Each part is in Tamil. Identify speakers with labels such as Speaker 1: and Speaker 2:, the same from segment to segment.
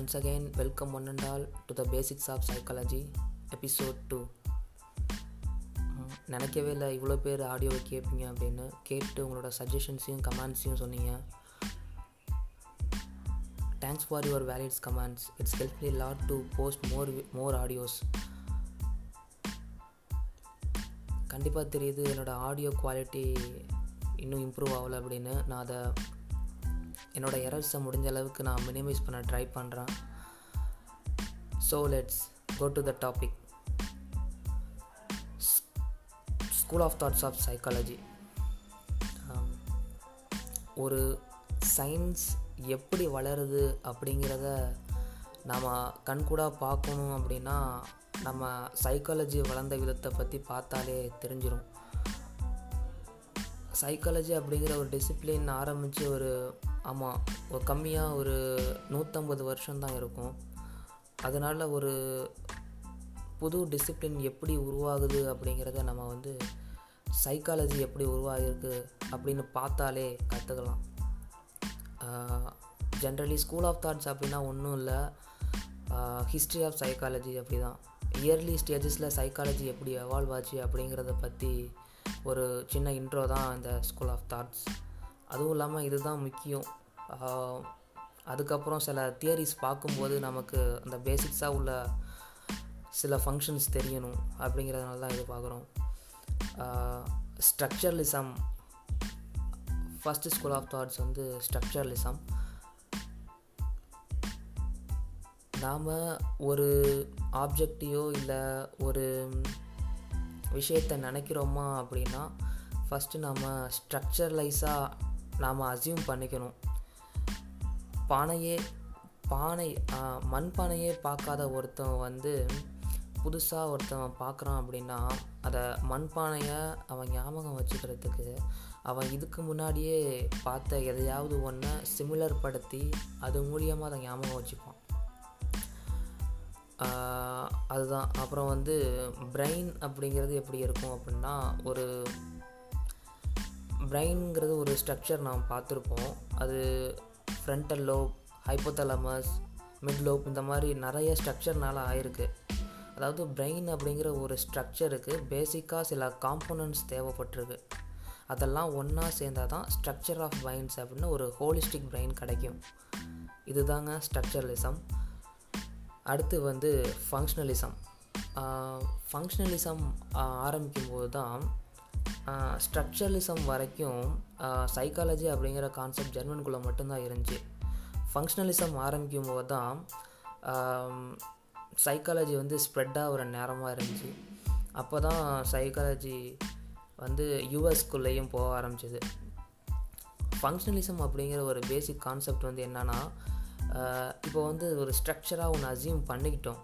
Speaker 1: Once again, welcome one and all to the Basics of Psychology, episode 2. நினைக்கவே இல்லை இவ்வளோ பேர் ஆடியோவை கேட்பீங்க அப்படின்னு. கேட்டு உங்களோட சஜஷன்ஸையும் கமெண்ட்ஸையும் சொன்னீங்க. Thanks for your valid comments it's help me lot to post more more audios கண்டிப்பாக தெரியுது என்னோடய ஆடியோ குவாலிட்டி இன்னும் இம்ப்ரூவ் ஆகலை அப்படின்னு. நான் அதை என்னோடய எரர்ஸை முடிஞ்ச அளவுக்கு நான் மினிமைஸ் பண்ண ட்ரை பண்ணுறேன் so let's go to the topic school of thoughts of psychology ஒரு சயின்ஸ் எப்படி வளருது அப்படிங்கிறத நாம் கண்கூடாக பார்க்கணும் அப்படின்னா நம்ம சைக்காலஜி வளர்ந்த விதத்தை பற்றி பார்த்தாலே தெரிஞ்சிடும் சைக்காலஜி அப்படிங்கிற ஒரு டிசிப்ளின் ஆரம்பித்து ஒரு ஆமாம் ஒரு கம்மியாக ஒரு நூற்றம்பது வருஷம்தான் இருக்கும். அதனால் ஒரு புது டிசிப்ளின் எப்படி உருவாகுது அப்படிங்கிறத நம்ம வந்து சைக்காலஜி எப்படி உருவாகிருக்கு அப்படின்னு பார்த்தாலே கற்றுக்கலாம் ஜென்ரலி ஸ்கூல் ஆஃப் தாட்ஸ் அப்படின்னா ஒன்றும் இல்லை. ஹிஸ்ட்ரி ஆஃப் சைக்காலஜி அப்படி தான் இயர்லி ஸ்டேஜஸில் சைக்காலஜி எப்படி எவால்வ் ஆச்சு அப்படிங்கிறத பற்றி ஒரு சின்ன இன்ட்ரோ தான் இந்த ஸ்கூல் ஆஃப் தாட்ஸ் அதுவும் இல்லாமல் இதுதான் முக்கியம். அதுக்கப்புறம் சில தியரிஸ் பார்க்கும்போது நமக்கு அந்த பேசிக்ஸாக உள்ள சில ஃபங்க்ஷன்ஸ் தெரியணும் அப்படிங்கிறதுனால தான் இது பார்க்குறோம். Structuralism first school of thoughts வந்து ஸ்ட்ரக்சரலிசம் நாம் ஒரு ஆப்ஜெக்டையோ இல்லை ஒரு விஷயத்தை நினைக்கிறோமா அப்படின்னா ஃபஸ்ட்டு நம்ம ஸ்ட்ரக்சரலைஸாக நாம் அசியூம் பண்ணிக்கணும். பானையே பானை மண்பானையே பார்க்காத ஒருத்தன் வந்து புதுசாக ஒருத்தன் பார்க்குறான் அப்படின்னா அதை மண்பானையை அவன் ஞாபகம் வச்சுக்கிறதுக்கு அவன் இதுக்கு முன்னாடியே பார்த்த எதையாவது ஒன்றை சிமிலர் படுத்தி அது மூலியமாக அதை ஞாபகம் வச்சுப்பான். அதுதான். அப்புறம் வந்து பிரெயின் அப்படிங்கிறது எப்படி இருக்கும் அப்படின்னா ஒரு பிரெயின்ங்கிறது ஒரு ஸ்ட்ரக்சர் நாம் பார்த்துருப்போம். அது frontal lobe hypothalamus mid lobe இந்த மாதிரி நிறைய ஸ்ட்ரக்சர்னால ஆயிருக்கு. அதாவது பிரெயின் அப்படிங்கிற ஒரு ஸ்ட்ரக்சருக்கு பேசிக்காக சில காம்போனன்ட்ஸ் தேவைப்பட்டிருக்கு. அதெல்லாம் ஒன்றா சேர்ந்தால் தான் ஸ்ட்ரக்சர் ஆஃப் பைன்ஸ் அப்படின்னு ஒரு ஹோலிஸ்டிக் பிரெயின் கிடைக்கும். இதுதாங்க ஸ்ட்ரக்சரலிசம் அடுத்து வந்து ஃபங்க்ஷனலிசம் ஃபங்க்ஷனலிசம் ஆரம்பிக்கும்போது தான் ஸ்ட்ரக்சரலிசம் வரைக்கும் சைக்காலஜி அப்படிங்கிற கான்செப்ட் ஜெர்மனுக்குள்ளே மட்டும்தான் இருந்துச்சு. ஃபங்க்ஷனலிசம் ஆரம்பிக்கும் போது தான் சைக்காலஜி வந்து ஸ்ப்ரெட் ஆகிற நேரமாக இருந்துச்சு. அப்போ தான் சைக்காலஜி வந்து யூஎஸ்குள்ளேயும் போக ஆரம்பிச்சிது. ஃபங்க்ஷனலிசம் அப்படிங்கிற ஒரு பேசிக் கான்செப்ட் வந்து என்னென்னா இப்போ வந்து ஒரு ஸ்ட்ரக்சராக ஒன்று அசியூம் பண்ணிக்கிட்டோம்.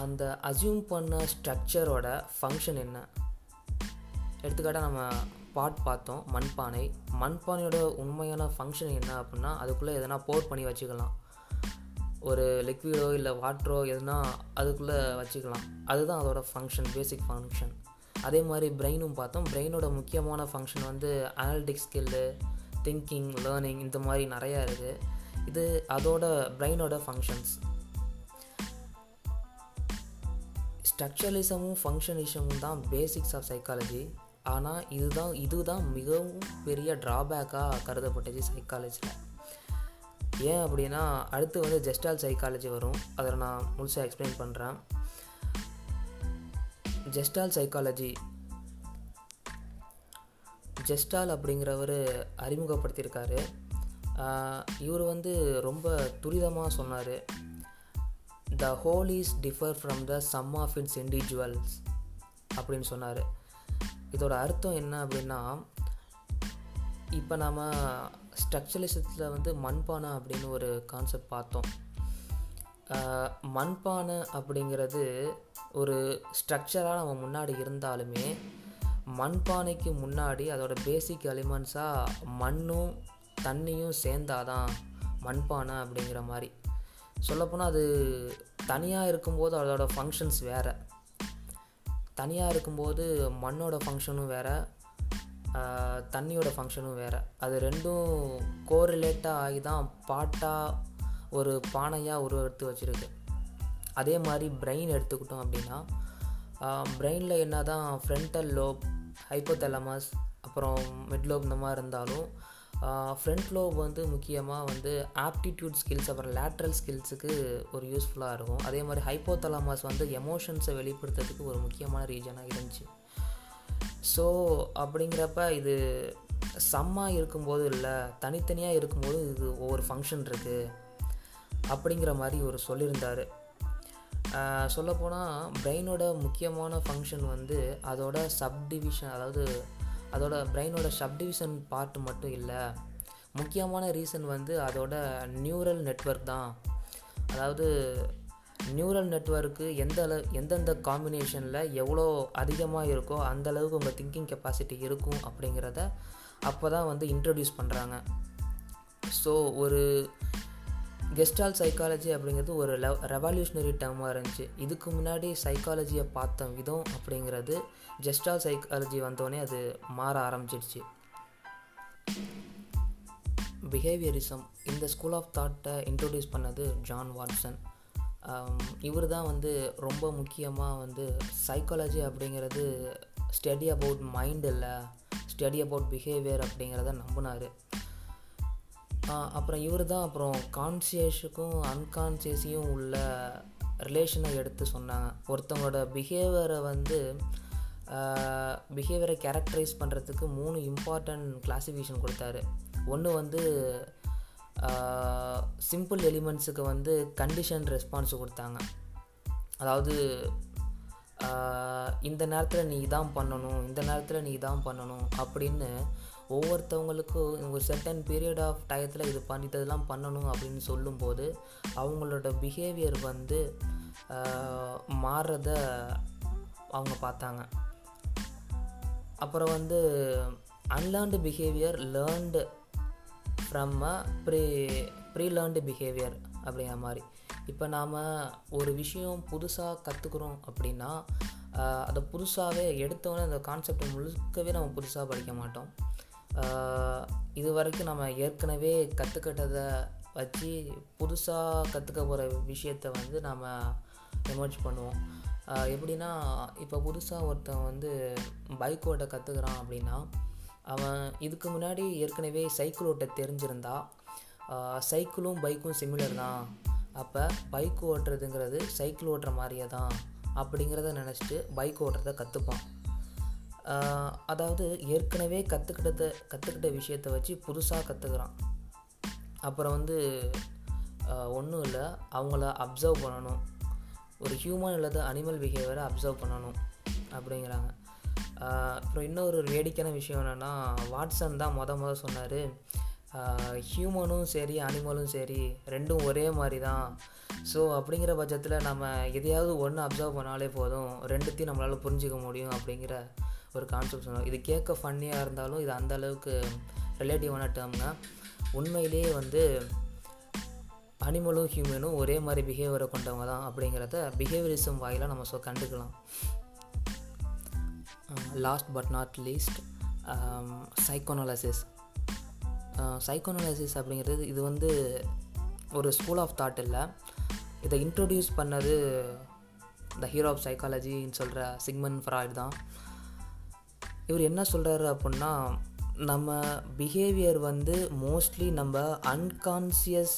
Speaker 1: அந்த அசியூம் பண்ண ஸ்ட்ரக்சரோட ஃபங்க்ஷன் என்ன? எடுத்துக்காட்டாக நம்ம பாட் பார்த்தோம் மண்பானை. மண்பானையோட உண்மையான ஃபங்க்ஷன் என்ன அப்படின்னா அதுக்குள்ளே எதனா போர் பண்ணி வச்சுக்கலாம். ஒரு லிக்விடோ இல்லை வாட்டரோ எதுனா அதுக்குள்ளே வச்சுக்கலாம். அதுதான் அதோட ஃபங்க்ஷன் பேசிக் ஃபங்க்ஷன் அதே மாதிரி பிரெயினும் பார்த்தோம். பிரெயினோட முக்கியமான ஃபங்க்ஷன் வந்து அனாலிட்டிக் ஸ்கில்லு திங்கிங் லேர்னிங் இந்த மாதிரி நிறையா இருக்குது இது அதோட பிரெயினோட ஃபங்க்ஷன்ஸ் ஸ்ட்ரக்சரலிசமும் ஃபங்க்ஷனிசமும் தான் பேசிக்ஸ் ஆஃப் சைக்காலஜி ஆனால் இதுதான் இதுதான் மிகவும் பெரிய ட்ராபேக்காக கருதப்பட்டது சைக்காலஜியில் ஏன் அப்படின்னா அடுத்து வந்து ஜெஸ்டால் சைக்காலஜி வரும். அதை நான் முழுசாக எக்ஸ்பிளைன் பண்ணுறேன் ஜெஸ்டால் சைக்காலஜி ஜெஸ்டால் அப்படிங்கிறவர் அறிமுகப்படுத்தியிருக்காரு. இவர் வந்து ரொம்ப துரிதமாக சொன்னார். The whole is differ from the sum of its individuals அப்படின்னு சொன்னார். இதோட அர்த்தம் என்ன அப்படின்னா இப்போ நாம் ஸ்ட்ரக்சரலிசத்தில் வந்து மண்பானை அப்படின்னு ஒரு கான்செப்ட் பார்த்தோம். மண்பானை அப்படிங்கிறது ஒரு ஸ்ட்ரக்சராக நம்ம முன்னாடி இருந்தாலுமே மண்பானைக்கு முன்னாடி அதோட பேசிக் எலிமெண்ட்ஸாக மண்ணும் தண்ணியும் சேர்ந்தாதான் மண்பானை அப்படிங்கிற மாதிரி. சொல்லப்போனால் அது தனியாக இருக்கும்போது அதோட ஃபங்க்ஷன்ஸ் வேறு. தனியாக இருக்கும்போது மண்ணோட ஃபங்க்ஷனும் வேறு தண்ணியோட ஃபங்க்ஷனும் வேறு. அது ரெண்டும் கோரிலேட்டாக ஆகி தான் பாட்டாக ஒரு பானையாக உருவெடுத்து வச்சுருக்கு. அதே மாதிரி பிரெயின் எடுத்துக்கிட்டோம் அப்படின்னா பிரெயினில் என்ன தான் ஃப்ரண்டல் லோப் ஹைப்போதலமஸ் அப்புறம் மிட்லோப் இந்த மாதிரி இருந்தாலும் ஃப்ரண்ட் லோப் வந்து முக்கியமாக வந்து ஆப்டிடியூட் ஸ்கில்ஸ் அப்புறம் லேட்ரல் ஸ்கில்ஸுக்கு ஒரு யூஸ்ஃபுல்லாக இருக்கும். அதே மாதிரி ஹைப்போதலாமஸ் வந்து எமோஷன்ஸை வெளிப்படுத்துறதுக்கு ஒரு முக்கியமான ரீஜனாக இருந்துச்சு. ஸோ அப்படிங்கிறப்ப இது சம்மாக இருக்கும்போது இல்லை தனித்தனியாக இருக்கும்போது இது ஒவ்வொரு ஃபங்க்ஷன் இருக்குது அப்படிங்கிற மாதிரி ஒரு சொல்லியிருந்தார். சொல்லப்போனால் பிரெயினோட முக்கியமான ஃபங்க்ஷன் வந்து அதோட சப்டிவிஷன் அதாவது அதோட பிரெயினோட சப்டிவிஷன் பார்ட் மட்டும் இல்லை. முக்கியமான ரீசன் வந்து அதோட நியூரல் நெட்ஒர்க் தான். அதாவது நியூரல் நெட்ஒர்க்கு எந்த அளவு எந்தெந்த காம்பினேஷனில் எவ்வளோ அதிகமாக இருக்கோ அந்த அளவுக்கு உங்கள் திங்கிங் கெப்பாசிட்டி இருக்கும் அப்படிங்கிறத அப்போ தான் வந்து இன்ட்ரடியூஸ் பண்ணுறாங்க ஸோ ஒரு கெஸ்டால் சைக்காலஜி அப்படிங்கிறது ஒரு லெவ் ரெவல்யூஷனரி டேர்மாக இருந்துச்சு. இதுக்கு முன்னாடி சைக்காலஜியை பார்த்த விதம் அப்படிங்கிறது ஜெஸ்டால் சைக்காலஜி வந்தோடனே அது மாற ஆரம்பிச்சிடுச்சு. பிஹேவியரிசம் இந்த ஸ்கூல் ஆஃப் தாட்டை இன்ட்ரடியூஸ் பண்ணது ஜான் வாட்சன் இவர் தான் வந்து ரொம்ப முக்கியமாக வந்து சைக்காலஜி அப்படிங்கிறது ஸ்டடி அபவுட் மைண்ட் இல்லை ஸ்டடி அபவுட் பிஹேவியர் அப்படிங்கிறத நம்பினார். அப்புறம் இவர் தான் அப்புறம் கான்சியஸுக்கும் அன்கான்சியஸையும் உள்ள ரிலேஷனை எடுத்து சொன்னாங்க. ஒருத்தவங்களோட பிஹேவியரை வந்து பிஹேவியரை கேரக்டரைஸ் பண்ணுறதுக்கு மூணு இம்பார்ட்டண்ட் கிளாசிஃபிகேஷன் கொடுத்தாரு. ஒன்று வந்து சிம்பிள் எலிமெண்ட்ஸுக்கு வந்து கண்டிஷன் ரெஸ்பான்ஸ் கொடுத்தாங்க. அதாவது இந்த நேரத்தில் நீ இதான் பண்ணணும் இந்த நேரத்தில் நீ இதான் பண்ணணும் அப்படின்னு ஒவ்வொருத்தவங்களுக்கும் ஒரு செர்டன் பீரியட் ஆஃப் டயத்தில் இது பண்ணிட்டதெல்லாம் பண்ணணும் அப்படின்னு சொல்லும்போது அவங்களோட பிஹேவியர் வந்து மாறுறத அவங்க பார்த்தாங்க. அப்புறம் வந்து unlearned behaviour learned from a pre pre learned behaviour அப்படிங்கிற மாதிரி. இப்போ நாம் ஒரு விஷயம் புதுசாக கற்றுக்குறோம் அப்படின்னா அதை புதுசாகவே எடுத்தோன்னே அந்த கான்செப்டை முழுக்கவே நம்ம புதுசாக படிக்க மாட்டோம். இது வரைக்கும் நம்ம ஏற்கனவே கற்றுக்கிட்டதை வச்சு புதுசாக கற்றுக்க போகிற விஷயத்த வந்து நாம் எமர்ஜ் பண்ணுவோம். எப்படின்னா இப்போ புதுசாக ஒருத்தன் வந்து பைக் ஓட்ட கற்றுக்குறான் அப்படின்னா அவன் இதுக்கு முன்னாடி ஏற்கனவே சைக்கிள் ஓட்ட தெரிஞ்சிருந்தா சைக்கிளும் பைக்கும் சிமிலர் தான். அப்போ பைக் ஓட்டுறதுங்கிறது சைக்கிள் ஓட்டுற மாதிரியே தான் அப்படிங்கிறத நினச்சிட்டு பைக் ஓட்டுறத கற்றுப்பான் அதாவது ஏற்கனவே கற்றுக்கிட்டத கற்றுக்கிட்ட விஷயத்த வச்சு புதுசாக கற்றுக்குறான் அப்புறம் வந்து ஒன்றும் இல்லை. அவங்கள அப்சர்வ் பண்ணணும். ஒரு ஹியூமன் இல்லாத அனிமல் பிஹேவியரை அப்சர்வ் பண்ணணும் அப்படிங்கிறாங்க. அப்புறம் இன்னொரு வேடிக்கையான விஷயம் என்னென்னா வாட்ஸன் தான் மொத மொதல் சொன்னார். ஹியூமனும் சரி அனிமலும் சரி ரெண்டும் ஒரே மாதிரி தான். ஸோ அப்படிங்கிற பட்சத்தில் நம்ம எதையாவது ஒன்று அப்சர்வ் பண்ணாலே போதும். ரெண்டுத்தையும் நம்மளால் புரிஞ்சிக்க முடியும் அப்படிங்கிற ஒரு கான்செப்ட் சொன்னோம். இது கேட்க ஃபன்னியாக இருந்தாலும் இது அந்த அளவுக்கு ரிலேட்டிவான டேர்ம்னா உண்மையிலேயே வந்து அனிமலும் ஹியூமனும் ஒரே மாதிரி பிஹேவியரை கொண்டவங்க தான் அப்படிங்கிறத பிஹேவியரிசம் வாயிலாக நம்ம so கண்டுக்கலாம். Last but not least psychoanalysis psychoanalysis அப்படிங்கிறது இது வந்து ஒரு ஸ்கூல் ஆஃப் தாட் இல்லை. இதை இன்ட்ரொடியூஸ் பண்ணது த ஹீரோ ஆஃப் சைக்காலஜின்னு சொல்கிற சிக்மன் ஃப்ராய்ட் தான். இவர் என்ன சொல்கிறாரு அப்படின்னா நம்ம பிஹேவியர் வந்து மோஸ்ட்லி நம்ம அன்கான்சியஸ்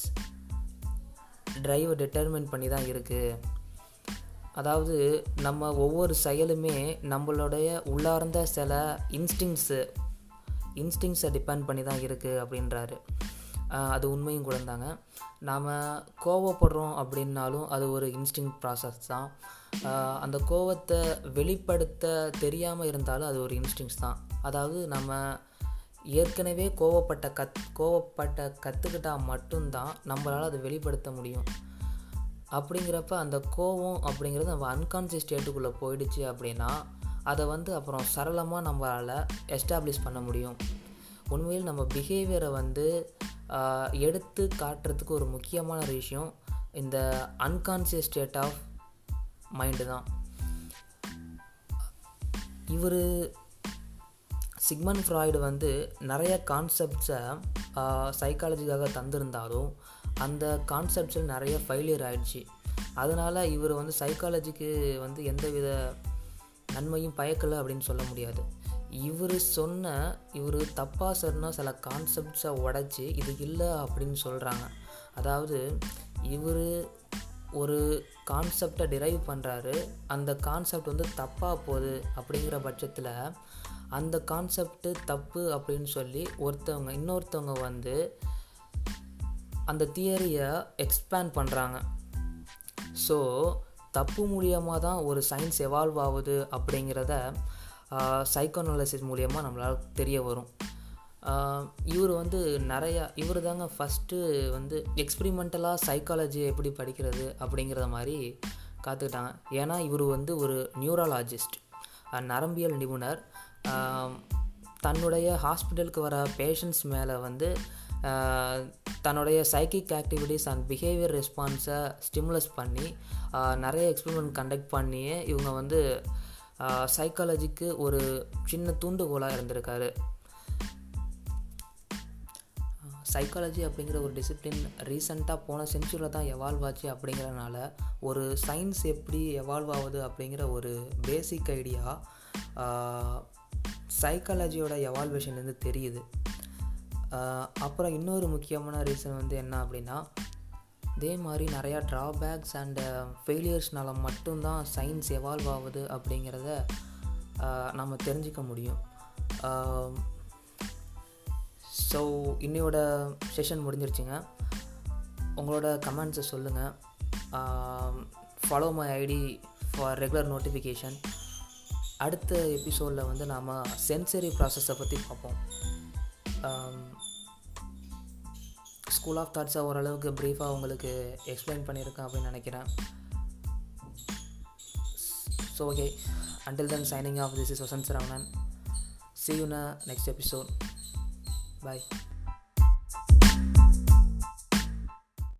Speaker 1: ட்ரைவை டிட்டர்மின் பண்ணி தான் இருக்குது அதாவது நம்ம ஒவ்வொரு செயலுமே நம்மளுடைய உள்ளார்ந்த சில இன்ஸ்டிங்ஸு இன்ஸ்டிங்ஸை டிபெண்ட் பண்ணி தான் இருக்குது அப்படின்றாரு. அது உண்மையும் கூட இருந்தாங்க நாம் கோவப்படுறோம் அப்படின்னாலும் அது ஒரு இன்ஸ்டிங் ப்ராசஸ் தான். அந்த கோவத்தை வெளிப்படுத்த தெரியாமல் இருந்தாலும் அது ஒரு இன்ஸ்டிங்ஸ் தான். அதாவது நம்ம ஏற்கனவே கோவப்பட்ட கத் கோவப்பட்ட கற்றுக்கிட்டால் மட்டும்தான் நம்மளால் அதை வெளிப்படுத்த முடியும். அப்படிங்கிறப்ப அந்த கோவம் அப்படிங்கிறது நம்ம அன்கான்சியஸ் ஸ்டேட்டுக்குள்ளே போயிடுச்சு அப்படின்னா அதை வந்து அப்புறம் சரளமாக நம்மளால் எஸ்டாப்ளிஷ் பண்ண முடியும். உண்மையில் நம்ம பிஹேவியரை வந்து எடுத்து காட்டுறதுக்கு ஒரு முக்கியமான விஷயம். இந்த அன்கான்சியஸ் ஸ்டேட் ஆஃப் மைண்டு தான். இவர் சிக்மன் ஃப்ராய்டு வந்து நிறைய கான்செப்ட்ஸை சைக்காலஜிக்காக தந்திருந்தாலும் அந்த கான்செப்ட்ஸில் நிறைய ஃபெயிலியர் ஆயிடுச்சு. அதனால் இவர் வந்து சைக்காலஜிக்கு வந்து எந்தவித நன்மையும் பயக்கலை அப்படின்னு சொல்ல முடியாது. இவர் சொன்ன இவர் தப்பாக சொன்ன சில கான்செப்ட்ஸை உடச்சி இது இல்லை அப்படின்னு சொல்கிறாங்க அதாவது இவர் ஒரு கான்செப்டை டிரைவ் பண்ணுறாரு அந்த கான்செப்ட் வந்து தப்பாக போகுது அப்படிங்கிற பட்சத்தில் அந்த கான்செப்ட்டு தப்பு அப்படின்னு சொல்லி ஒருத்தவங்க இன்னொருத்தவங்க வந்து அந்த தியரியை எக்ஸ்பேண்ட் பண்ணுறாங்க ஸோ தப்பு மூலியமாக தான் ஒரு சயின்ஸ் எவால்வ் ஆகுது அப்படிங்கிறத சைக்கோனாலிசிஸ் மூலியமாக நம்மளால் தெரிய வரும். இவர் வந்து நிறையா இவர் தாங்க ஃபஸ்ட்டு வந்து எக்ஸ்பிரிமெண்டலாக சைக்காலஜி எப்படி படிக்கிறது அப்படிங்கிறத மாதிரி காத்துக்கிட்டாங்க. ஏன்னா இவர் வந்து ஒரு நியூராலஜிஸ்ட் நரம்பியல் நிபுணர். தன்னுடைய ஹாஸ்பிட்டலுக்கு வர பேஷண்ட்ஸ் மேலே வந்து தன்னுடைய சைக்கிக் ஆக்டிவிட்டீஸ் அண்ட் பிஹேவியர் ரெஸ்பான்ஸை ஸ்டிமுலஸ் பண்ணி நிறைய எக்ஸ்பிரிமெண்ட் கண்டக்ட் பண்ணியே இவங்க வந்து சைக்காலஜிக்கு ஒரு சின்ன தூண்டுகோலாக இருந்திருக்காரு. சைக்காலஜி அப்படிங்கிற ஒரு டிசிப்ளின் ரீசெண்டாக போன செஞ்சுரியில் தான் எவால்வ் ஆச்சு அப்படிங்கிறனால ஒரு சயின்ஸ் எப்படி எவால்வ் ஆகுது அப்படிங்கிற ஒரு பேசிக் ஐடியா சைக்காலஜியோட எவால்வேஷன்லேருந்து தெரியுது. அப்புறம் இன்னொரு முக்கியமான ரீசன் வந்து என்ன அப்படின்னா இதே மாதிரி நிறையா ட்ராபேக்ஸ் அண்டு ஃபெயிலியர்ஸ்னால மட்டும்தான் சயின்ஸ் எவால்வ் ஆகுது அப்படிங்கிறத uh, நம்ம தெரிஞ்சிக்க முடியும். Um, ஸோ இன்னையோட செஷன் முடிஞ்சிருச்சுங்க. உங்களோட கமெண்ட்ஸை சொல்லுங்கள் follow my ID for regular notification அடுத்த எபிசோடில் வந்து நாம் சென்சரி ப்ராசஸை பற்றி பார்ப்போம். Um, ஸ்கூல் ஆஃப் தாட்ஸை ஓரளவுக்கு ப்ரீஃபாக உங்களுக்கு எக்ஸ்பிளைன் பண்ணியிருக்கேன் அப்படின்னு நினைக்கிறேன். So okay until then signing off this is Vasanth Saravanan see you in next episode bye